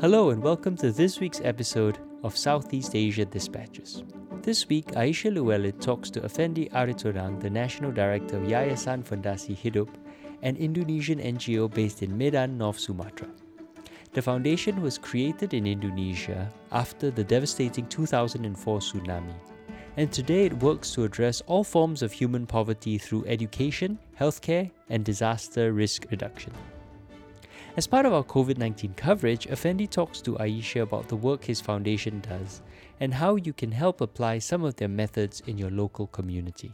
Hello, and welcome to this week's episode of Southeast Asia Dispatches. This week, Aisha Llewellyn talks to Effendi Aritonang, the National Director of Yayasan Fondasi Hidup, an Indonesian NGO based in Medan, North Sumatra. The foundation was created in Indonesia after the devastating 2004 tsunami, and today it works to address all forms of human poverty through education, healthcare, and disaster risk reduction. As part of our COVID 19 coverage, Effendi talks to Aisha about the work his foundation does and how you can help apply some of their methods in your local community.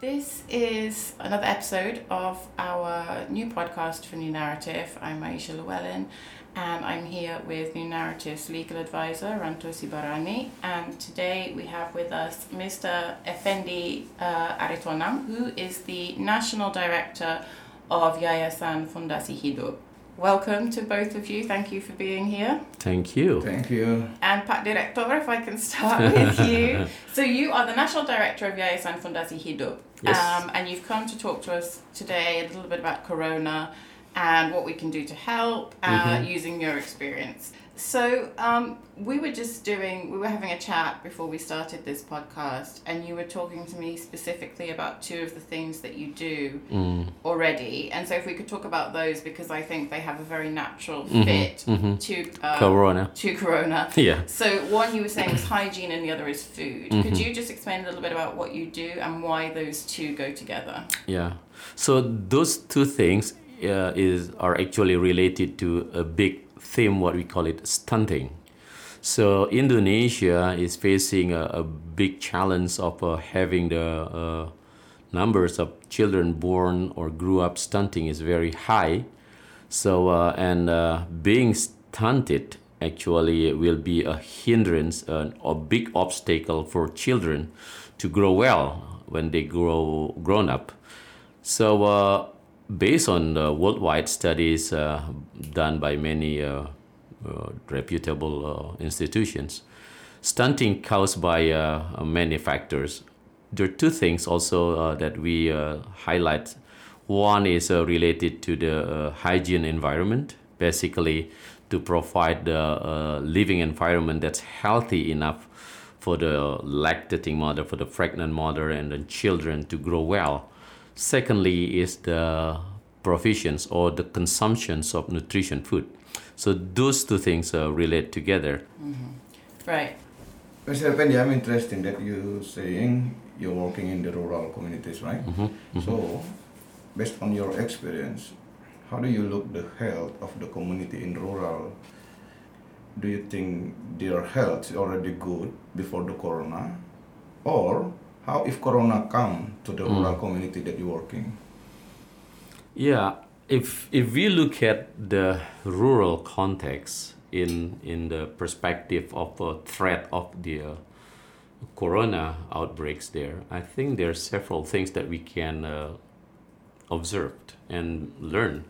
This is another episode of our new podcast for New Naratif. I'm Aisha Llewellyn and I'm here with New Naratif's legal advisor, Ranto Sibarani. And today we have with us Mr. Effendi uh, Aritonang, who is the National Director of Yayasan Fondasi Hidup. Welcome to both of you. Thank you for being here. Thank you. Thank you. And Pak Director, if I can start with you. So you are the National Director of Yayasan Fondasi Hidup. Yes. Um, and you've come to talk to us today a little bit about Corona and what we can do to help uh, Mhm. using your experience. So um, we were just doing, we were having a chat before we started this podcast, and you were talking to me specifically about two of the things that you do Mm. already. And so if we could talk about those, because I think they have a very natural Mhm, fit mhm. to uh, Corona. to Corona. Yeah. So one you were saying is hygiene, and the other is food. Could Mhm. you just explain a little bit about what you do and why those two go together? Yeah. So those two things uh, is are actually related to a big theme, what we call it stunting. So Indonesia is facing a, a big challenge of uh, having the uh, numbers of children born or grew up stunting is very high. So uh, and uh, being stunted actually will be a hindrance, uh, a big obstacle for children to grow well when they grow grown up. So uh, based on worldwide studies uh, done by many uh, uh, reputable uh, institutions, stunting caused by uh, many factors. There are two things also uh, that we highlight. One is related to the hygiene environment, basically to provide the living environment that's healthy enough for the lactating mother, for the pregnant mother, and the children to grow well. Secondly, is the provisions or the consumptions of nutrition food. So those two things uh, relate together. Right. Mr. Pendi, I'm interested that you saying you're working in the rural communities, right? So, based on your experience, how do you look the health of the community in rural? Do you think their health is already good before the corona, or how if corona come to the rural community that you're working? Yeah, if if we look at the rural context in in the perspective of a threat of the uh, corona outbreaks there, I think there are several things that we can uh, observe and learn.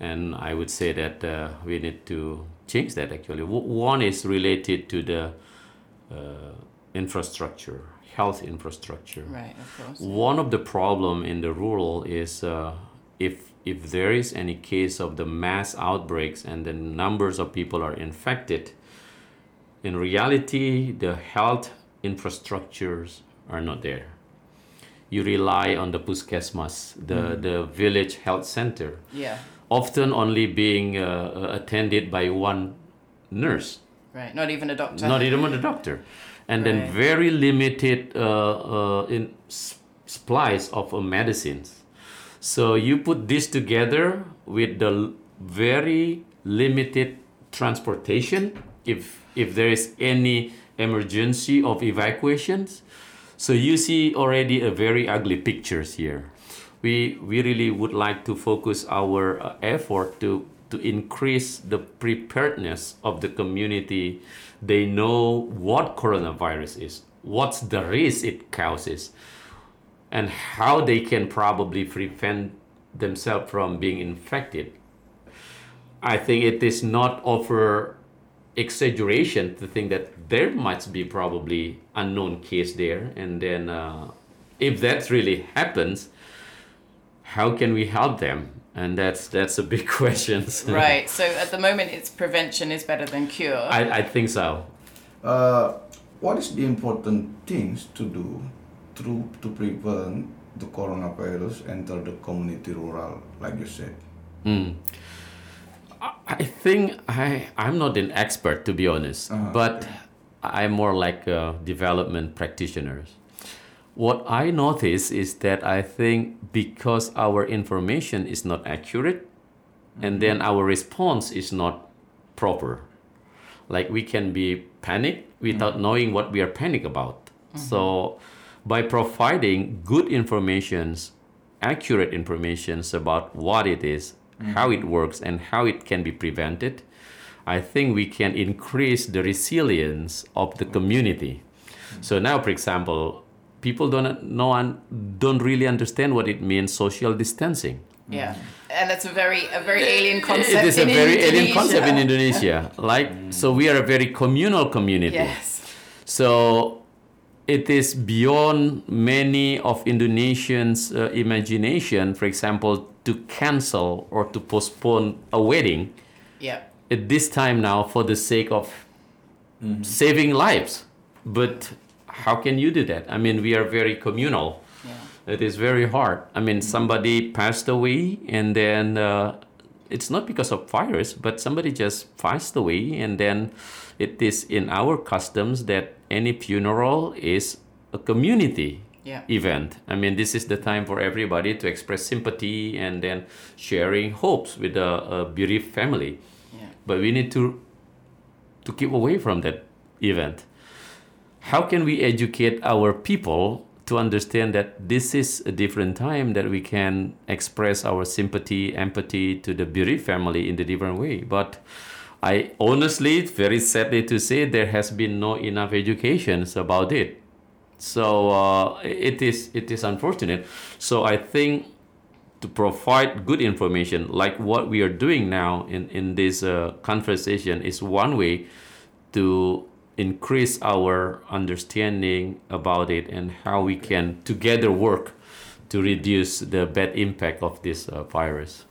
And I would say that uh, we need to change that actually. W- one is related to the uh, infrastructure, health infrastructure. Right, of course. One of the problem in the rural is uh, if if there is any case of the mass outbreaks and the numbers of people are infected, in reality the health infrastructures are not there. You rely on the puskesmas, the, the village health center, Yeah. often only being uh, attended by one nurse Right. Not even a doctor. not even a doctor and Right. then very limited uh, uh, in supplies of uh, medicines. So you put this together with the very limited transportation if if there is any emergency of evacuations. So you see already a very ugly pictures here. We we really would like to focus our uh, effort to to increase the preparedness of the community. They know what coronavirus is what's the risk it causes and how they can probably prevent themselves from being infected. I think it is not over exaggeration to think that there might be probably unknown case there. And then uh, if that really happens how can we help them and that's that's a big question. right. So at the moment, it's prevention is better than cure. I, I think so. Uh, what is the important things to do to, to prevent the coronavirus enter the community rural, like you said? Mm. I think I I'm not an expert to be honest, Uh-huh, but. I'm more like a development practitioners. What I notice is that I think because our information is not accurate, and mm-hmm. then our response is not proper. Like we can be panicked without mm-hmm. knowing what we are panicked about. Mm-hmm. So by providing good informations, accurate informations about what it is, how it works, and how it can be prevented, I think we can increase the resilience of the community. So now, for example, people don't know and don't really understand what it means social distancing. yeah. And that's a very a very alien concept. It is a in very alien concept in Indonesia. Like so, we are a very communal community. Yes. So it is beyond many of Indonesians' uh, imagination, for example, to cancel or to postpone a wedding Yeah. at this time now for the sake of saving lives. But how can you do that? I mean, we are very communal. Yeah. It is very hard. I mean, somebody passed away, and then uh, it's not because of virus, but somebody just passed away, and then it is in our customs that any funeral is a community Yeah. event. I mean, this is the time for everybody to express sympathy and then sharing hopes with a, a bereaved family. Yeah. But we need to to keep away from that event. How can we educate our people to understand that this is a different time that we can express our sympathy, empathy to the bereaved family in the different way? But I honestly, very sadly to say, there has been no enough educations about it. So uh, it is it is unfortunate. So I think to provide good information like what we are doing now in in this uh, conversation is one way to increase our understanding about it and how we can together work to reduce the bad impact of this uh, virus.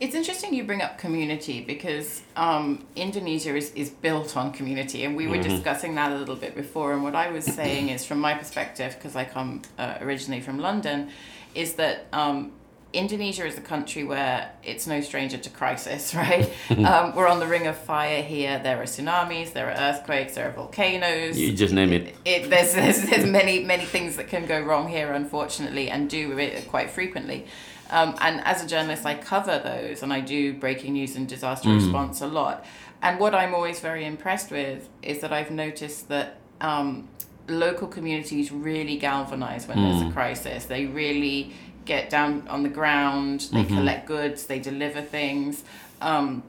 It's interesting you bring up community because um, Indonesia is, is built on community, and we were discussing that a little bit before. And what I was saying is, from my perspective, because I come uh, originally from London, is that um, Indonesia is a country where it's no stranger to crisis, right? um, we're on the ring of fire here. There are tsunamis, there are earthquakes, there are volcanoes. You just name it. it, there's, there's, there's many many things that can go wrong here unfortunately and do it quite frequently um, and as a journalist i cover those and i do breaking news and disaster response a lot and what i'm always very impressed with is that i've noticed that um, local communities really galvanize when there's a crisis they really get down on the ground they mm-hmm. collect goods they deliver things um,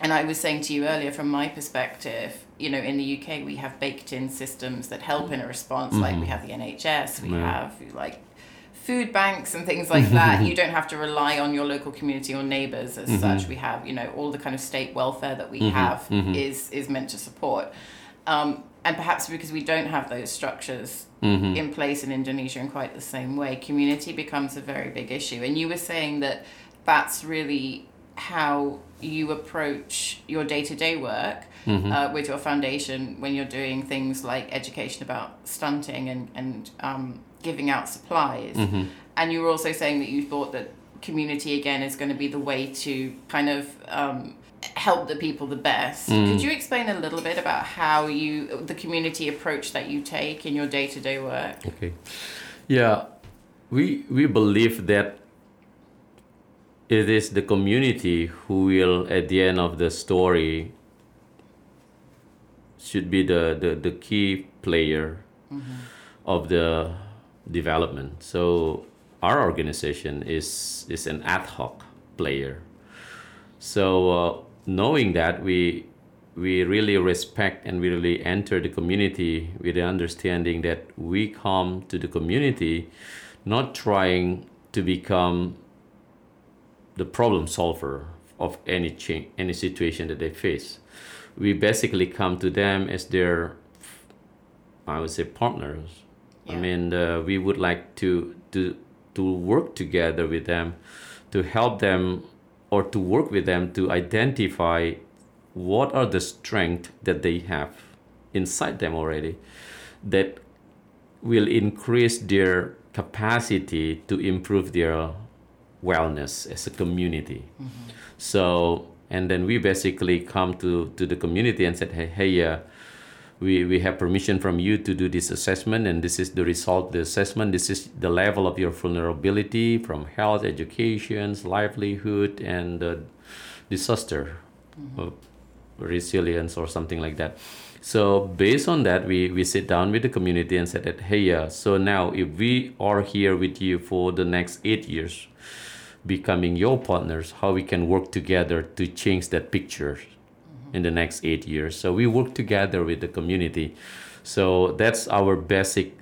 and I was saying to you earlier, from my perspective, you know, in the UK, we have baked in systems that help in a response. Like we mm-hmm. have the NHS, we Yeah. have like food banks and things like that. you don't have to rely on your local community or neighbours as mm-hmm. such. We have, you know, all the kind of state welfare that we have is is meant to support. Um, and perhaps because we don't have those structures in place in Indonesia in quite the same way, community becomes a very big issue. And you were saying that that's really how you approach your day-to-day work uh, with your foundation when you're doing things like education about stunting and, and um, giving out supplies. And you were also saying that you thought that community again is going to be the way to kind of um, help the people the best. Could you explain a little bit about how you the community approach that you take in your day-to-day work? Okay. Yeah, we we believe that it is the community who will, at the end of the story, should be the, the, the key player of the development. So our organization is is an ad hoc player. So uh, knowing that we we really respect and we really enter the community with the understanding that we come to the community not trying to become the problem solver of any change, any situation that they face. We basically come to them as their, I would say, partners. I mean, uh, we would like to to to work together with them to help them or to work with them to identify what are the strengths that they have inside them already that will increase their capacity to improve their wellness as a community. Mm-hmm. So, and then we basically come to, to the community and said, hey, hey, uh, we, we have permission from you to do this assessment and this is the result of the assessment this is the level of your vulnerability from health education livelihood and uh, disaster mm-hmm. resilience or something like that so based on that we, we sit down with the community and said that hey yeah so now if we are here with you for the next eight years becoming your partners how we can work together to change that picture in the next eight years. So we work together with the community. So that's our basic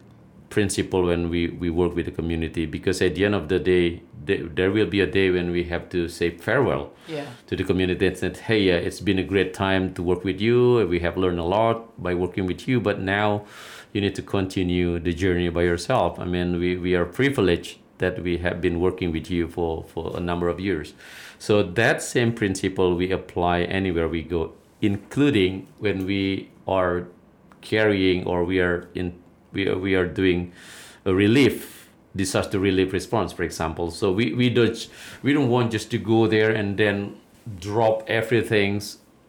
principle when we, we work with the community because at the end of the day, there will be a day when we have to say farewell yeah. to the community and say, hey, yeah, it's been a great time to work with you. We have learned a lot by working with you, but now you need to continue the journey by yourself. I mean, we, we are privileged that we have been working with you for, for a number of years. So that same principle we apply anywhere we go, including when we are carrying or we are in we are, we are doing a relief disaster relief response for example. So we, we don't we don't want just to go there and then drop everything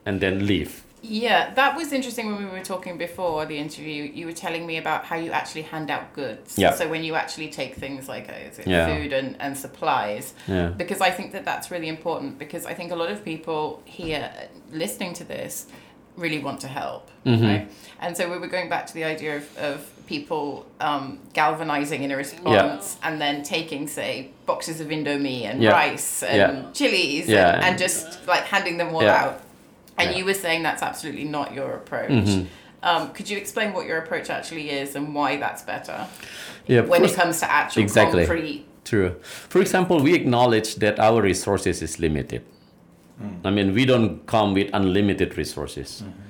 and then leave yeah, that was interesting when we were talking before the interview. You were telling me about how you actually hand out goods. Yeah. So when you actually take things like uh, yeah. food and, and supplies. Yeah. Because I think that that's really important because I think a lot of people here listening to this really want to help. Mm-hmm. Right? And so we were going back to the idea of, of people um, galvanizing in a response yeah. and then taking, say, boxes of Indomie and yeah. rice and yeah. chilies yeah. and, and just like handing them all out and yeah. you were saying that's absolutely not your approach. Mm-hmm. Um, could you explain what your approach actually is and why that's better? Yeah, when it comes to actual exactly. concrete. True. For example, we acknowledge that our resources is limited. Mm. I mean, we don't come with unlimited resources. Mm-hmm.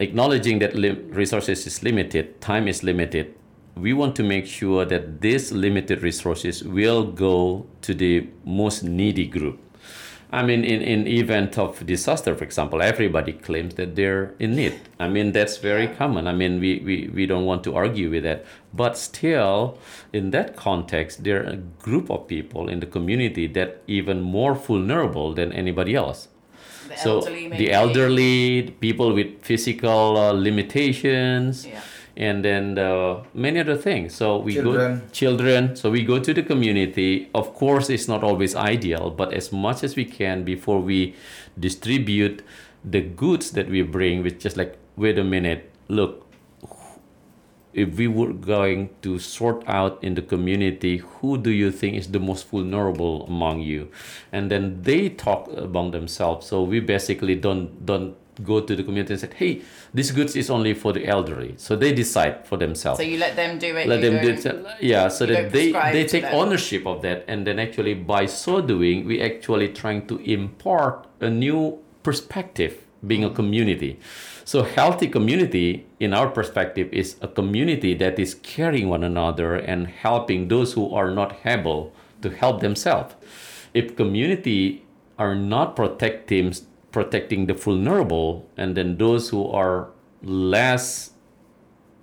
Acknowledging that li- resources is limited, time is limited, we want to make sure that these limited resources will go to the most needy group I mean, in, in event of disaster, for example, everybody claims that they're in need. I mean, that's very common. I mean, we, we, we don't want to argue with that. But still, in that context, there are a group of people in the community that even more vulnerable than anybody else. The so elderly, the elderly, people with physical uh, limitations. Yeah and then uh, many other things. So we children. go children. So we go to the community. Of course, it's not always ideal, but as much as we can before we distribute the goods that we bring, with just like wait a minute, look. If we were going to sort out in the community, who do you think is the most vulnerable among you, and then they talk among themselves. So we basically don't don't go to the community and say, hey, this goods is only for the elderly. So they decide for themselves. So you let them do it. Let them do it. Yeah, so that they, they take ownership of that. And then actually by so doing, we actually trying to impart a new perspective being a community. So healthy community in our perspective is a community that is caring one another and helping those who are not able to help themselves. If community are not protecting protecting the vulnerable and then those who are less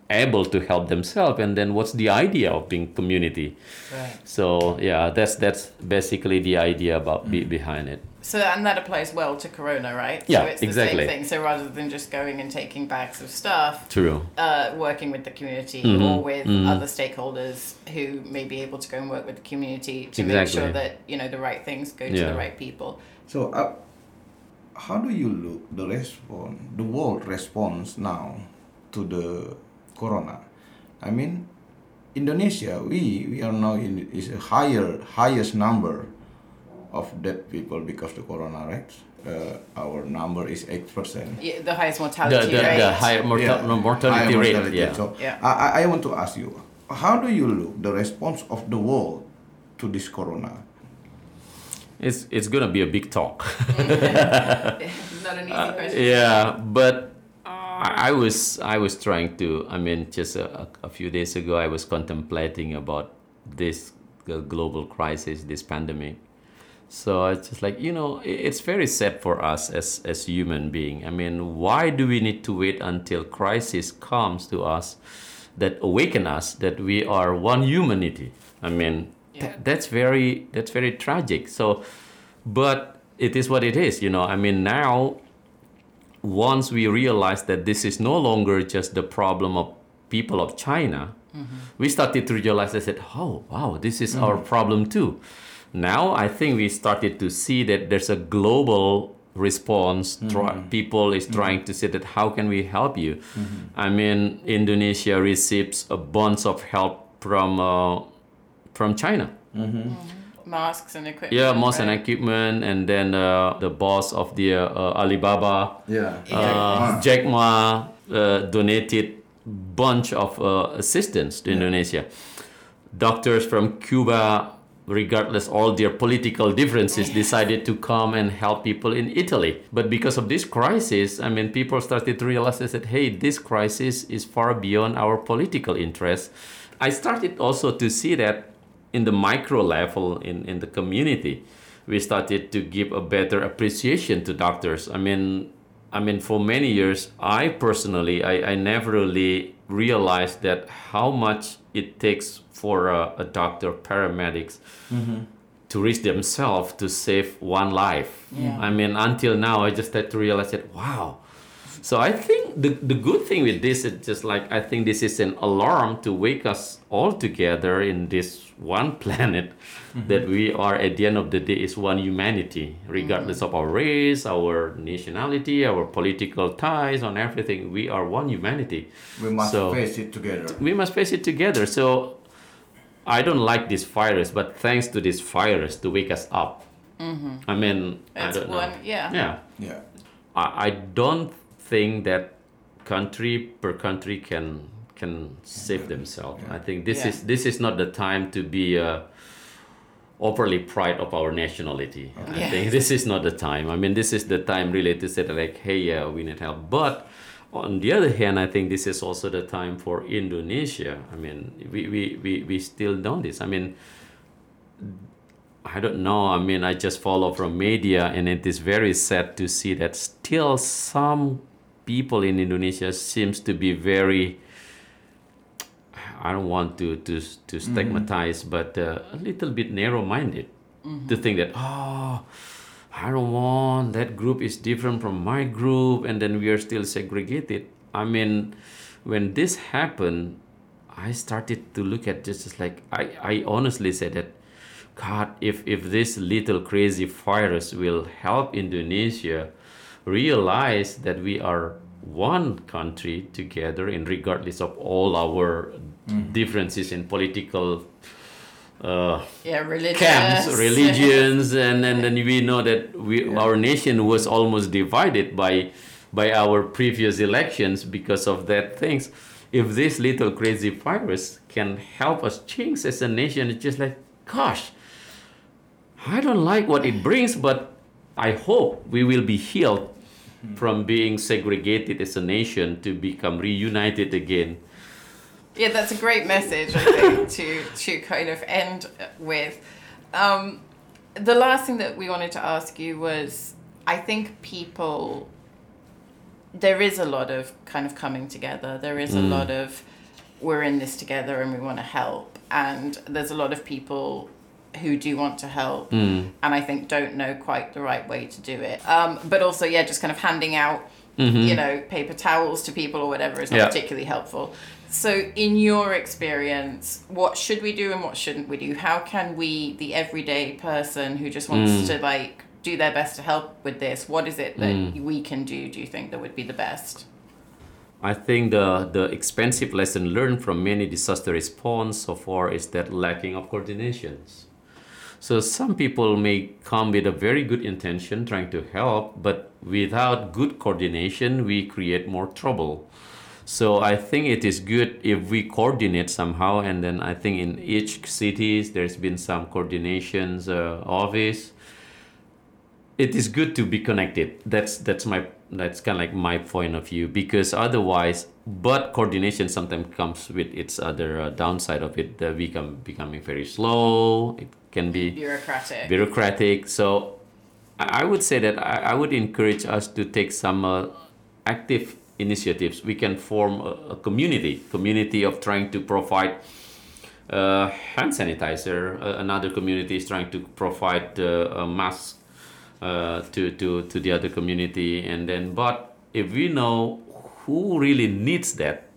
able to help themselves and then what's the idea of being community right. so yeah that's that's basically the idea about mm. be, behind it so and that applies well to corona right yeah so it's the exactly. same thing so rather than just going and taking bags of stuff true uh, working with the community mm-hmm. or with mm-hmm. other stakeholders who may be able to go and work with the community to exactly. make sure that you know the right things go to yeah. the right people so uh, how do you look the response, the world response now to the corona? I mean, Indonesia, we we are now in is a higher highest number of dead people because of the corona, right? Uh, our number is eight percent. Yeah, the highest mortality the, the, rate. The higher morta- yeah. mortality higher rate. Mortality. Yeah. So yeah. I, I want to ask you, how do you look the response of the world to this corona? It's it's gonna be a big talk. Not an easy uh, yeah, but I was I was trying to. I mean, just a, a few days ago, I was contemplating about this global crisis, this pandemic. So it's just like you know, it's very sad for us as as human being. I mean, why do we need to wait until crisis comes to us that awaken us that we are one humanity? I mean, That's very that's very tragic. So, but it is what it is. You know, I mean now once we realized that this is no longer just the problem of people of China, mm-hmm. we started to realize I said, oh, wow, this is our mm. problem too. Now I think we started to see that there's a global response. Mm. Try, people is mm. trying to say that how can we help you? Mm-hmm. I mean, Indonesia receives a bunch of help from uh, from China. Masks and equipment. Yeah, most and equipment, and then uh, the boss of the uh, Alibaba Yeah. uh, Jack Ma uh, donated bunch of uh, assistance to Indonesia. Doctors from Cuba, regardless all their political differences, decided to come and help people in Italy. But because of this crisis, I mean, people started to realize that hey, this crisis is far beyond our political interests. I started also to see that in the micro level in, in the community we started to give a better appreciation to doctors. I mean i mean for many years i personally i, I never really realized that how much it takes for a, a doctor paramedics mm-hmm. to risk themselves to save one life. Yeah. i mean until now i just had to realize that wow. So I think the, the good thing with this is just like I think this is an alarm to wake us all together in this one planet that we are at the end of the day is one humanity, regardless mm. of our race, our nationality, our political ties, on everything. We are one humanity. We must So- face it together. We must face it together. So I don't like this virus, but thanks to this virus to wake us up. Mm-hmm. I mean, I It's know. one, yeah. Yeah. Yeah. I, I don't think that country per country can can save themselves. I think this Yeah. is this is not the time to be uh, overly proud of our nationality. I Yeah. think this is not the time. I mean, this is the time really to say like, hey, yeah, we need help. But on the other hand, I think this is also the time for Indonesia. I mean, we, we, we, we still know this. I mean, I don't know. I mean, I just follow from media, and it is very sad to see that still some people in Indonesia seems to be very. I don't want to to to stigmatize, but uh, a little bit narrow-minded to think that oh, I don't want that group is different from my group, and then we are still segregated. I mean, when this happened, I started to look at this as like I I honestly said that God, if if this little crazy virus will help Indonesia realize that we are one country together, and regardless of all our differences in political uh, Yeah, religious. camps, religions, and, and then we know that we our nation was almost divided by by our previous elections because of that things. If this little crazy virus can help us change as a nation, it's just like, gosh, I don't like what it brings, but I hope we will be healed from being segregated as a nation to become reunited again. Yeah, that's a great message, I think, to to kind of end with. Um, the last thing that we wanted to ask you was, I think people. There is a lot of kind of coming together. There is a lot of, we're in this together and we want to help, and there's a lot of people who do want to help, and I think don't know quite the right way to do it. Um, but also, yeah, just kind of handing out Mm-hmm. you know, paper towels to people or whatever is not Yeah. particularly helpful. So, in your experience, what should we do and what shouldn't we do? How can we, the everyday person who just wants mm. to like do their best to help with this, what is it that mm. we can do? Do you think that would be the best? I think the, the expensive lesson learned from many disaster response so far is that lacking of coordinations. So some people may come with a very good intention trying to help, but without good coordination, we create more trouble. So I think it is good if we coordinate somehow, and then I think in each cities there's been some coordinations uh, office it is good to be connected. That's that's my that's kind of like my point of view because otherwise, but coordination sometimes comes with its other uh, downside of it. The become becoming very slow. It can be Bureaucratic. bureaucratic. So I I would say that I, I would encourage us to take some uh, active initiatives. We can form a, a community, community of trying to provide uh, hand sanitizer. Uh, another community is trying to provide uh, a mask uh, to, to, to the other community. And then, but if we know who really needs that,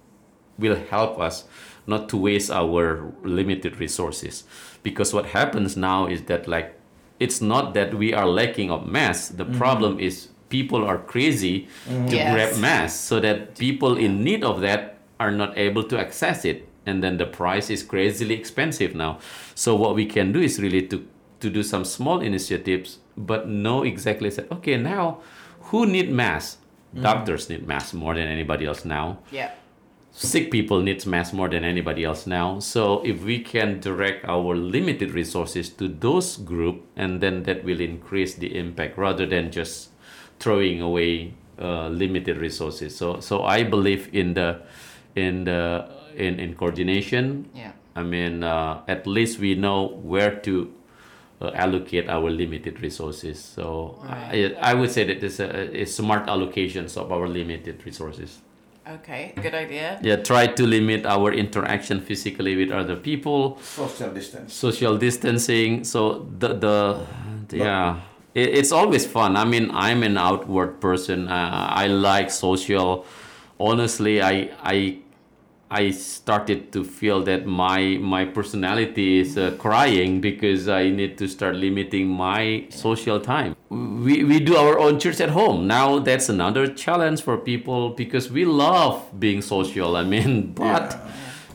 will help us not to waste our limited resources. Because what happens now is that like it's not that we are lacking of mass. The problem is people are crazy to Yes. grab mass so that people in need of that are not able to access it and then the price is crazily expensive now so what we can do is really to to do some small initiatives but know exactly say okay now who need mass? Doctors need mass more than anybody else now. Yeah. sick people needs mass more than anybody else now. So if we can direct our limited resources to those group and then that will increase the impact rather than just throwing away uh, limited resources. So so i believe in the in the in, in coordination. Yeah. i mean uh, at least we know where to allocate our limited resources so Right. I, I would say that it's a, a smart allocations of our limited resources Okay. Good idea. yeah try to limit our interaction physically with other people Social distance. social distancing so the the, yeah it, it's always fun i mean i'm an outward person uh, i like social honestly i i I started to feel that my my personality is uh, crying because I need to start limiting my social time. We, we do our own church at home. Now that's another challenge for people because we love being social. I mean, but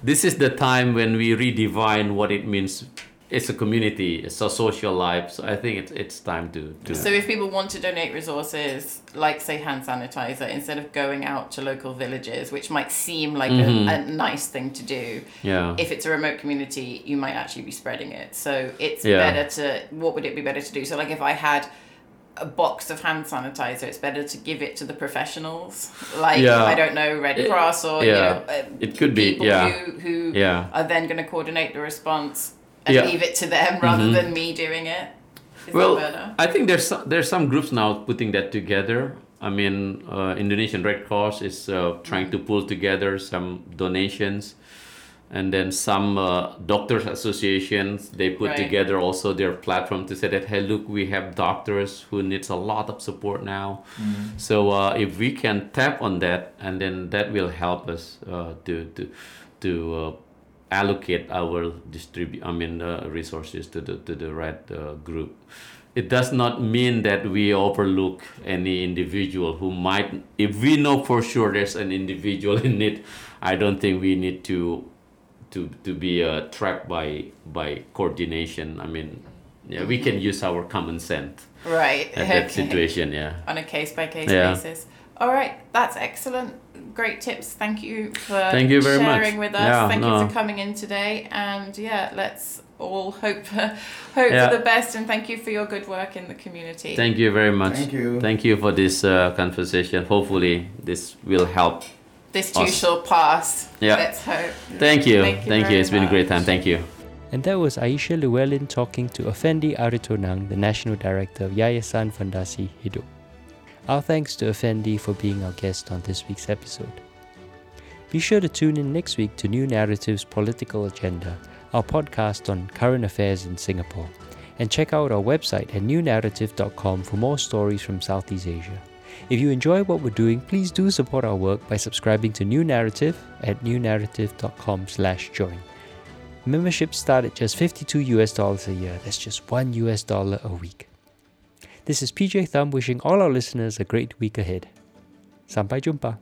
this is the time when we redefine what it means. It's a community, it's a social life. So I think it's it's time to So if people want to donate resources, like say hand sanitizer, instead of going out to local villages, which might seem like Mm-hmm. a, a nice thing to do, yeah. if it's a remote community, you might actually be spreading it. So it's Yeah. better to. What would it be better to do? So like if I had a box of hand sanitizer, it's better to give it to the professionals, like Yeah. I don't know Red Cross or yeah. you know, uh, It could be, yeah. who who Yeah. are then going to coordinate the response and Yeah. Mm-hmm. leave it to them rather than me doing it. Is well. I think there's some, there's some groups now putting that together. I mean, uh, Indonesian Red Cross is uh, trying to pull together some donations, and then some uh, doctors associations they put Right. together also their platform to say that hey, look, we have doctors who needs a lot of support now. So uh, if we can tap on that, and then that will help us uh, to to to uh, allocate our distribute I mean uh, resources to the to the right uh, group. It does not mean that we overlook any individual who might. If we know for sure there's an individual in it, I don't think we need to to to be uh, trapped by by coordination. I mean, yeah, we can use our common sense Right. at that okay. situation. Yeah. On a case by case Yeah. basis. All right, that's excellent. Great tips. Thank you for Thank you very much. sharing with us. Yeah, Thank no. you for coming in today. And yeah, let's all hope hope Yeah. for the best. And thank you for your good work in the community. Thank you very much. Thank you. Thank you for this uh, conversation. Hopefully, this will help. this too Awesome. shall pass. Yeah. Let's hope. Thank you. Thank you Thank you. very It's been a great time. Thank you. And that was Aisha Llewellyn talking to Effendi Aritonang, the National Director of Yayasan Fondasi Hidup. Our thanks to Effendi for being our guest on this week's episode. Be sure to tune in next week to New Naratif's Political Agenda, our podcast on current affairs in Singapore. And check out our website at newnaratif.com for more stories from Southeast Asia. If you enjoy what we're doing, please do support our work by subscribing to New Naratif at newnaratif.com slash join. Memberships start at just 52 US dollars a year. That's just 1 US dollar a week. This is PJ Thum wishing all our listeners a great week ahead. Sampai jumpa.